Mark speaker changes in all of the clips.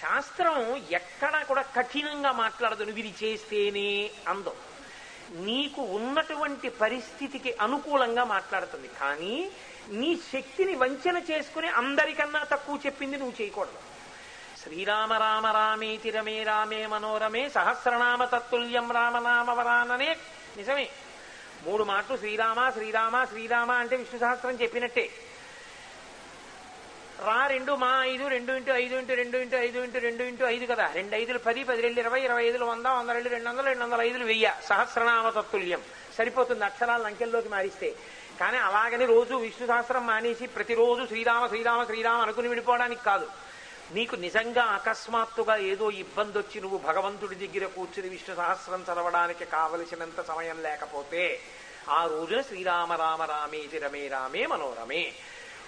Speaker 1: శాస్త్రం ఎక్కడా కూడా కఠినంగా మాట్లాడదు నువ్వు ఇది చేస్తేనే అందం. నీకు ఉన్నటువంటి పరిస్థితికి అనుకూలంగా మాట్లాడుతుంది. కానీ నీ శక్తిని వంచన చేసుకుని అందరికన్నా తక్కువ చెప్పింది నువ్వు చేయకూడదు. శ్రీరామ రామ రామేతి రమే రామే మనోరమే సహస్రనామ తత్తుల్యం రామనామ వరాననే. నిజమే. మూడు మాటలు శ్రీరామ శ్రీరామ శ్రీరామ అంటే విష్ణు సహస్రం చెప్పినట్టే. రా రెండు మా ఐదు రెండు ఇంటూ ఐదు ఇంటూ రెండు ఇంటూ ఐదు ఇంటూ రెండు ఇంటూ ఐదు కదా. రెండు ఐదులు పది పది రెండు ఇరవై ఇరవై ఐదులు వంద వంద రెండు రెండు వందలు రెండు వందల ఐదులు వెయ్యి. సహస్రనామ తత్తుల్యం. సరిపోతుంది అక్షరాలు అంకెల్లోకి మారిస్తే. కానీ అలాగని రోజు విష్ణు సహస్రం మానేసి ప్రతిరోజు శ్రీరామ శ్రీరామ శ్రీరామ అనుకుని విడిపోవడానికి కాదు. నీకు నిజంగా అకస్మాత్తుగా ఏదో ఇబ్బంది వచ్చి నువ్వు భగవంతుడి దగ్గర కూర్చుని విష్ణు సహస్రం చదవడానికి కావలసినంత సమయం లేకపోతే ఆ రోజున శ్రీరామ రామ రామేతి రమే రామే మనోరమే.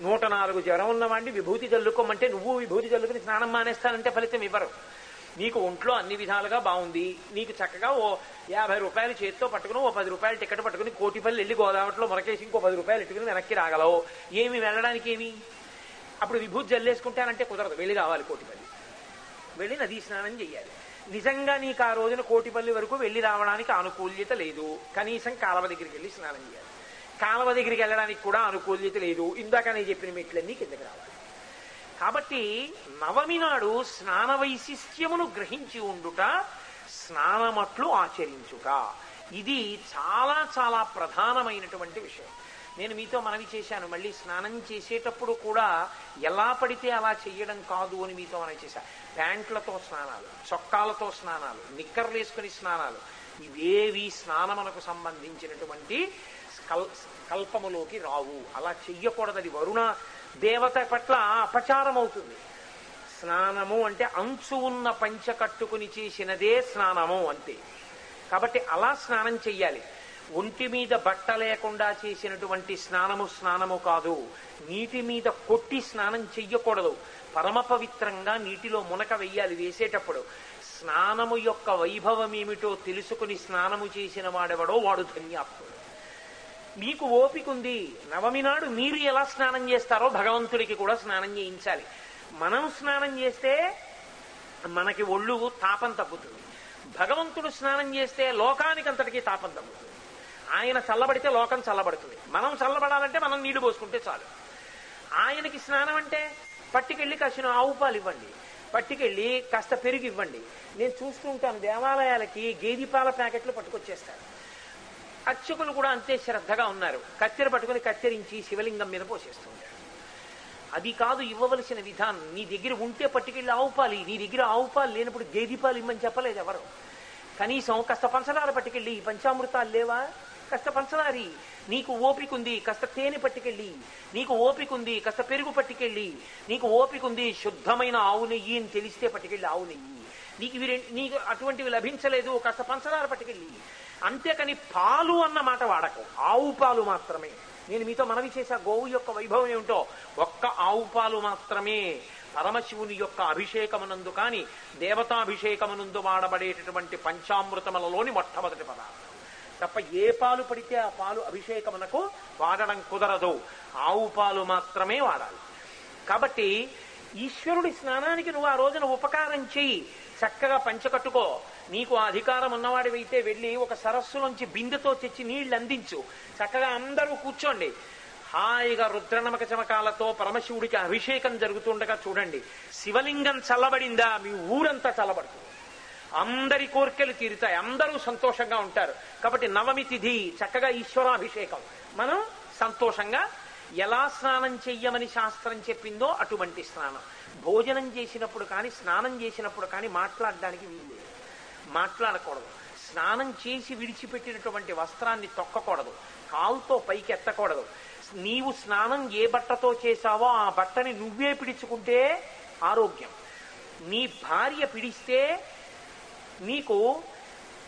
Speaker 1: నూట నాలుగు జ్వరం ఉన్నవాడిని విభూతి చల్లుకోమంటే నువ్వు విభూతి చల్లుకుని స్నానం మానేస్తానంటే ఫలితం ఇవ్వరు. నీకు ఒంట్లో అన్ని విధాలుగా బాగుంది. నీకు చక్కగా ఓ యాభై రూపాయలు చేత్తో పట్టుకుని ఓ పది రూపాయలు టికెట్ పట్టుకుని కోటిపల్లి వెళ్ళి గోదావరిలో మొరకేసి ఇంకో పది రూపాయలు ఎట్టుకుని వెనక్కి రాగలవు. ఏమి వెళ్ళడానికి ఏమి? అప్పుడు విభూతి జల్లేసుకుంటానంటే కుదరదు. వెళ్ళి కావాలి కోటిపల్లి వెళ్ళి నదీ స్నానం చేయాలి నిజంగా నీకు ఆ రోజున కోటిపల్లి వరకు వెళ్ళి రావడానికి అనుకూల్యత లేదు. కనీసం కాలవ దగ్గరికి వెళ్ళి స్నానం చేయాలి. కాలవ దగ్గరికి వెళ్ళడానికి కూడా అనుకూల్యత లేదు. ఇందాక నేను చెప్పిన మెట్లన్నీ కిందకి రావాలి. కాబట్టి నవమి నాడు స్నాన వైశిష్ట్యమును గ్రహించి ఉండుట స్నానమట్లు ఆచరించుట. ఇది చాలా చాలా ప్రధానమైనటువంటి విషయం. నేను మీతో మనవి చేశాను. మళ్ళీ స్నానం చేసేటప్పుడు కూడా ఎలా పడితే అలా చేయడం కాదు అని మీతో మనవి చేశాను ప్యాంట్లతో స్నానాలు చొక్కాలతో స్నానాలు నిక్కర్లు వేసుకుని స్నానాలు. ఇవేవి స్నానమునకు సంబంధించినటువంటి కల్ కల్పములోకి రావు. అలా చెయ్యకూడదు అది వరుణ. దేవత పట్ల అపచారం అవుతుంది స్నానము అంటే అంచు ఉన్న పంచ కట్టుకుని చేసినదే స్నానము అంతే. కాబట్టి అలా స్నానం చెయ్యాలి. ఒంటి మీద బట్ట లేకుండా చేసినటువంటి స్నానము స్నానము కాదు. నీటి మీద కొట్టి స్నానం చెయ్యకూడదు. పరమ పవిత్రంగా నీటిలో మునక వెయ్యాలి వేసేటప్పుడు. స్నానము యొక్క వైభవం ఏమిటో తెలుసుకుని స్నానము చేసిన వాడెవడో వాడు ధన్యాత్ముడు. మీకు ఓపిక ఉంది. నవమి నాడు మీరు ఎలా స్నానం చేస్తారో భగవంతుడికి కూడా స్నానం చేయించాలి. మనం స్నానం చేస్తే మనకి ఒళ్ళు తాపం తగ్గుతుంది. భగవంతుడు స్నానం చేస్తే లోకానికి అంతటికి తాపం తగ్గుతుంది. ఆయన చల్లబడితే లోకం చల్లబడుతుంది. మనం చల్లబడాలంటే మనం నీళ్ళు పోసుకుంటే చాలు. ఆయనకి స్నానం అంటే పట్టుకెళ్ళి కాసిన ఆవు పాలు ఇవ్వండి. పట్టుకెళ్ళి కాస్త పెరుగు ఇవ్వండి. నేను చూస్తుంటాను దేవాలయాలకి గేది పాల ప్యాకెట్లు పట్టుకొచ్చేస్తాను అర్చకులు కూడా అంతే శ్రద్ధగా ఉన్నారు. కత్తెర పట్టుకుని కత్తిరించి శివలింగం మీద పోసేస్తుంటారు. అది కాదు ఇవ్వవలసిన విధానం. నీ దగ్గర ఉంటే పట్టుకెళ్ళి ఆవుపాలి నీ దగ్గర ఆవుపాలు లేనప్పుడు గేదిపాలు ఇమ్మని చెప్పలేదు ఎవరు. కనీసం కష్ట పంచదార పట్టుకెళ్ళి పంచామృతాలు లేవా? కష్ట పంచదారి. నీకు ఓపిక ఉంది తేనె పట్టుకెళ్ళి. నీకు ఓపిక ఉంది కాస్త పెరుగు పట్టుకెళ్ళి. నీకు ఓపిక ఉంది శుద్ధమైన ఆవు నెయ్యి అని తెలిస్తే పట్టుకెళ్ళి ఆవు నెయ్యి. నీకు ఇవి నీకు అటువంటివి లభించలేదు కాస్త పంచదార పట్టుకెళ్ళి. అంతేకాని పాలు అన్న మాట వాడకు. ఆవు పాలు మాత్రమే. నేను మీతో మనవి చేశా గోవు యొక్క వైభవం ఏమిటో ఒక్క ఆవు పాలు మాత్రమే. పరమశివుని యొక్క అభిషేకమునందు కాని దేవతాభిషేకమునందు వాడబడేటటువంటి పంచామృతములలోని మొట్టమొదటి పదార్థం. తప్ప ఏ పాలు పడితే ఆ పాలు అభిషేకమునకు వాడడం కుదరదు. ఆవు పాలు మాత్రమే వాడాలి. కాబట్టి ఈశ్వరుడి స్నానానికి నువ్వు ఆ రోజున ఉపకారం చెయ్యి. చక్కగా పంచకట్టుకో. నీకు ఆ అధికారం ఉన్నవాడివైతే వెళ్ళి ఒక సరస్సులోంచి బిందెతో తెచ్చి నీళ్ళు అందించు. చక్కగా అందరూ కూర్చోండి. హాయిగా రుద్రనమక చమకాలతో పరమశివుడికి అభిషేకం జరుగుతుండగా చూడండి. శివలింగం చల్లబడిందా? మీ ఊరంతా చల్లబడుతుంది. అందరి కోరికలు తీరుతాయి. అందరూ సంతోషంగా ఉంటారు. కాబట్టి నవమి తిథి చక్కగా ఈశ్వరాభిషేకం. మనం సంతోషంగా ఎలా స్నానం చెయ్యమని శాస్త్రం చెప్పిందో అటువంటి స్నానం. భోజనం చేసినప్పుడు కానీ స్నానం చేసినప్పుడు కానీ మాట్లాడడానికి వీలు మాట్లాడకూడదు. స్నానం చేసి విడిచిపెట్టినటువంటి వస్త్రాన్ని తొక్కకూడదు. కాలుతో పైకి ఎత్తకూడదు నీవు స్నానం ఏ బట్టతో చేశావో ఆ బట్టని నువ్వే పిడుచుకుంటే ఆరోగ్యం. నీ భార్య పిడిస్తే నీకు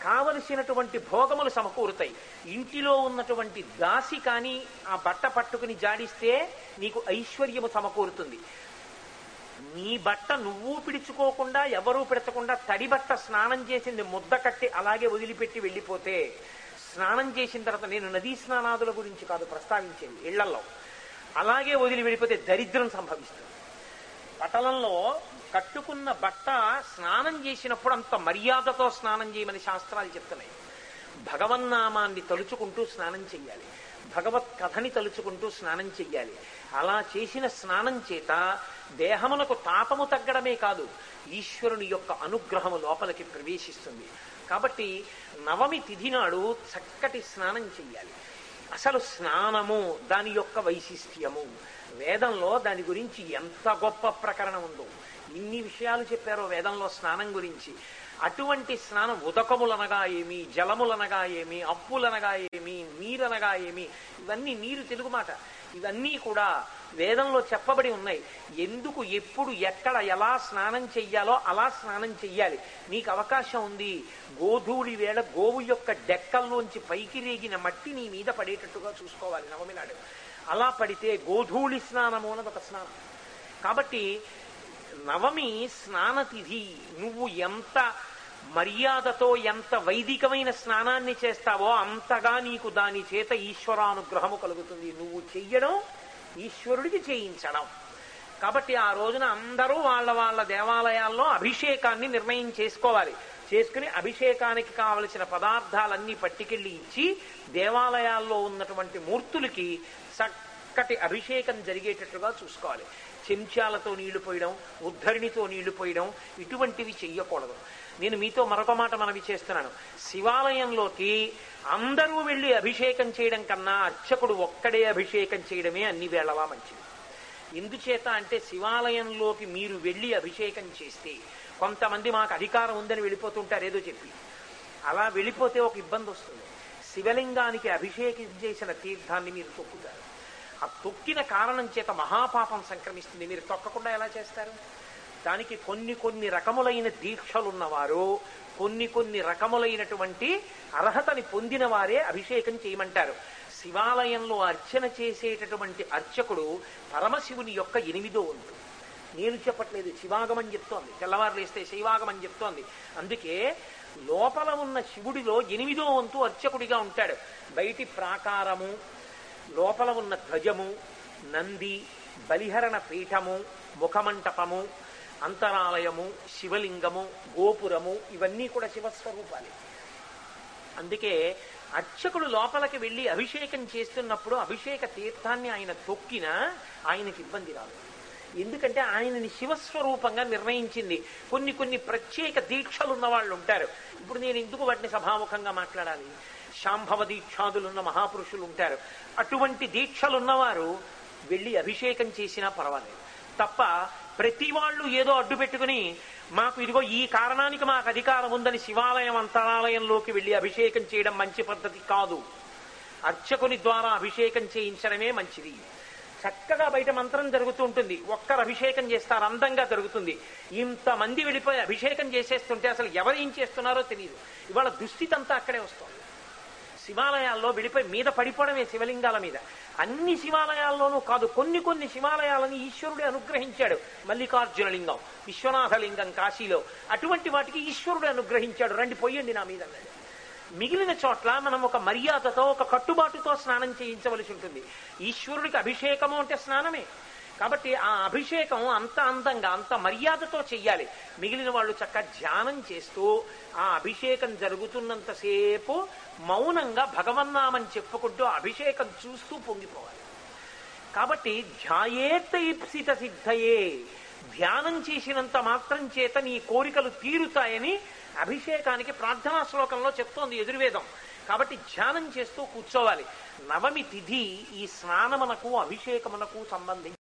Speaker 1: కావలసినటువంటి భోగములు సమకూరుతాయి. ఇంటిలో ఉన్నటువంటి దాసి కానీ ఆ బట్ట పట్టుకుని జాడిస్తే నీకు ఐశ్వర్యము సమకూరుతుంది. నీ బట్ట నువ్వు పిడుచుకోకుండా ఎవరూ పెడతకుండా తడి బట్ట స్నానం చేసింది ముద్ద కట్టి అలాగే వదిలిపెట్టి వెళ్ళిపోతే స్నానం చేసిన తర్వాత నేను నదీ స్నానాదుల గురించి కాదు ప్రస్తావించేది ఇళ్ళలో అలాగే వదిలి వెళ్ళిపోతే దరిద్రం సంభవిస్తుంది. పటలంలో కట్టుకున్న బట్ట స్నానం చేసినప్పుడు అంత మర్యాదతో స్నానం చేయమని శాస్త్రాలు చెప్తున్నాయి. భగవన్నామాన్ని తలుచుకుంటూ స్నానం చెయ్యాలి. భగవత్ కథని తలుచుకుంటూ స్నానం చెయ్యాలి. అలా చేసిన స్నానం చేత దేహమునకు తాపము తగ్గడమే కాదు ఈశ్వరుని యొక్క అనుగ్రహము లోపలికి ప్రవేశిస్తుంది. కాబట్టి నవమి తిథి నాడు చక్కటి స్నానం చెయ్యాలి. అసలు స్నానము దాని యొక్క వైశిష్ట్యము. వేదంలో దాని గురించి ఎంత గొప్ప ప్రకరణం ఉందో ఇన్ని విషయాలు చెప్పారో వేదంలో స్నానం గురించి. అటువంటి స్నానం ఉదకములనగా ఏమి జలములనగా ఏమి అప్పులనగా ఏమి నీరనగా ఏమి ఇవన్నీ నీరు తెలుగు మాట. ఇవన్నీ కూడా వేదంలో చెప్పబడి ఉన్నాయి. ఎందుకు ఎప్పుడు ఎక్కడ ఎలా స్నానం చెయ్యాలో అలా స్నానం చెయ్యాలి. నీకు అవకాశం ఉంది. గోధూళి వేళ గోవు యొక్క డెక్కల్లోంచి పైకి రేగిన మట్టి నీ మీద పడేటట్టుగా చూసుకోవాలి నవమి నాడు. అలా పడితే గోధూళి స్నానము అన్నది ఒక స్నానం. కాబట్టి నవమి స్నానతిథి. నువ్వు ఎంత మర్యాదతో ఎంత వైదికమైన స్నానాన్ని చేస్తావో అంతగా నీకు దాని చేత ఈశ్వరానుగ్రహము కలుగుతుంది. నువ్వు చెయ్యడం ఈశ్వరుడికి చేయించడం. కాబట్టి ఆ రోజున అందరూ వాళ్ళ వాళ్ళ దేవాలయాల్లో అభిషేకాన్ని నిర్ణయం చేసుకోవాలి. చేసుకుని అభిషేకానికి కావలసిన పదార్థాలన్నీ పట్టుకెళ్ళి ఇచ్చి దేవాలయాల్లో ఉన్నటువంటి మూర్తులకి చక్కటి అభిషేకం జరిగేటట్లుగా చూసుకోవాలి. చెంచాలతో నీళ్ళు పోయడం ఉద్ధరిణితో నీళ్ళు పోయడం ఇటువంటివి చెయ్యకూడదు. నేను మీతో మరొక మాట మనవి చేస్తున్నాను. శివాలయంలోకి అందరూ వెళ్ళి అభిషేకం చేయడం కన్నా అర్చకుడు ఒక్కడే అభిషేకం చేయడమే అన్ని వేళలా మంచిది. ఎందుచేత అంటే శివాలయంలోకి మీరు వెళ్ళి అభిషేకం చేస్తే కొంతమంది మాకు అధికారం ఉందని వెళ్ళిపోతుంటారు ఏదో చెప్పి. అలా వెళ్ళిపోతే ఒక ఇబ్బంది వస్తుంది శివలింగానికి అభిషేకం చేసిన తీర్థాన్ని మీరు తొక్కుతారు. ఆ తొక్కిన కారణం చేత మహాపాపం సంక్రమిస్తుంది. మీరు తొక్కకుండా ఎలా చేస్తారు? దానికి కొన్ని కొన్ని రకములైన దీక్షలున్నవారు కొన్ని కొన్ని రకములైనటువంటి అర్హతని పొందిన వారే అభిషేకం చేయమంటారు. శివాలయంలో అర్చన చేసేటటువంటి అర్చకుడు పరమశివుని యొక్క ఎనిమిదో వంతు నేను చెప్పట్లేదు శివాగమని చెప్తోంది. తెల్లవారులు వేస్తే శివాగమని చెప్తోంది. అందుకే లోపల ఉన్న శివుడిలో ఎనిమిదో వంతు అర్చకుడిగా ఉంటాడు. బయటి ప్రాకారము లోపల ఉన్న ధ్వజము నంది బలిహరణ పీఠము ముఖమంటపము అంతరాలయము శివలింగము గోపురము ఇవన్నీ కూడా శివస్వరూపాలే. అందుకే అర్చకుడు లోపలికి వెళ్ళి అభిషేకం చేస్తున్నప్పుడు అభిషేక తీర్థాన్ని ఆయన తొక్కినా ఆయనకి ఇబ్బంది రాదు. ఎందుకంటే ఆయనని శివస్వరూపంగా నిర్ణయించింది. కొన్ని కొన్ని ప్రత్యేక దీక్షలు ఉన్న వాళ్ళు ఉంటారు. ఇప్పుడు నేను ఎందుకు వాటిని సభాముఖంగా మాట్లాడాలి? శాంభవ దీక్షాదులున్న మహాపురుషులు ఉంటారు అటువంటి దీక్షలున్నవారు వెళ్ళి అభిషేకం చేసినా పర్వాలేదు. తప్ప ప్రతి వాళ్ళు ఏదో అడ్డు పెట్టుకుని మాకు ఇదిగో ఈ కారణానికి మాకు అధికారం ఉందని శివాలయం అంతరాలయంలోకి వెళ్ళి అభిషేకం చేయడం మంచి పద్ధతి కాదు. అర్చకుని ద్వారా అభిషేకం చేయించడమే మంచిది. చక్కగా బయట మంత్రం జరుగుతూ ఉంటుంది. ఒక్కరు అభిషేకం చేస్తారు అందంగా జరుగుతుంది. ఇంతమంది వెళ్ళిపోయి అభిషేకం చేసేస్తుంటే అసలు ఎవరు ఏం చేస్తున్నారో తెలియదు ఇవాళ దుస్థితి అంతా అక్కడే వస్తుంది. శివాలయాల్లో విడిపోయి మీద పడిపోవడమే శివలింగాల మీద. అన్ని శివాలయాల్లోనూ కాదు కొన్ని కొన్ని శివాలయాలని ఈశ్వరుడే అనుగ్రహించాడు. మల్లికార్జున లింగం విశ్వనాథ లింగం కాశీలో. అటువంటి వాటికి ఈశ్వరుడే అనుగ్రహించాడు. రండి పోయండి నా మీద. అన్నాడు మిగిలిన చోట్ల మనం ఒక మర్యాదతో ఒక కట్టుబాటుతో స్నానం చేయించవలసి ఉంటుంది. ఈశ్వరుడికి అభిషేకము అంటే స్నానమే. కాబట్టి ఆ అభిషేకం అంత అందంగా అంత మర్యాదతో చెయ్యాలి. మిగిలిన వాళ్ళు చక్క ధ్యానం చేస్తూ ఆ అభిషేకం జరుగుతున్నంతసేపు మౌనంగా భగవన్నామని చెప్పుకుంటూ అభిషేకం చూస్తూ పొంగిపోవాలి. కాబట్టి ధ్యాయేత ఇప్సిత సిద్ధయే. ధ్యానం చేసినంత మాత్రం చేత నీ కోరికలు తీరుతాయని అభిషేకానికి ప్రార్థనా శ్లోకంలో చెప్తోంది ఎదుర్వేదం కాబట్టి ధ్యానం చేస్తూ కూర్చోవాలి. నవమి తిథి ఈ స్నానమునకు అభిషేకమునకు సంబంధించి.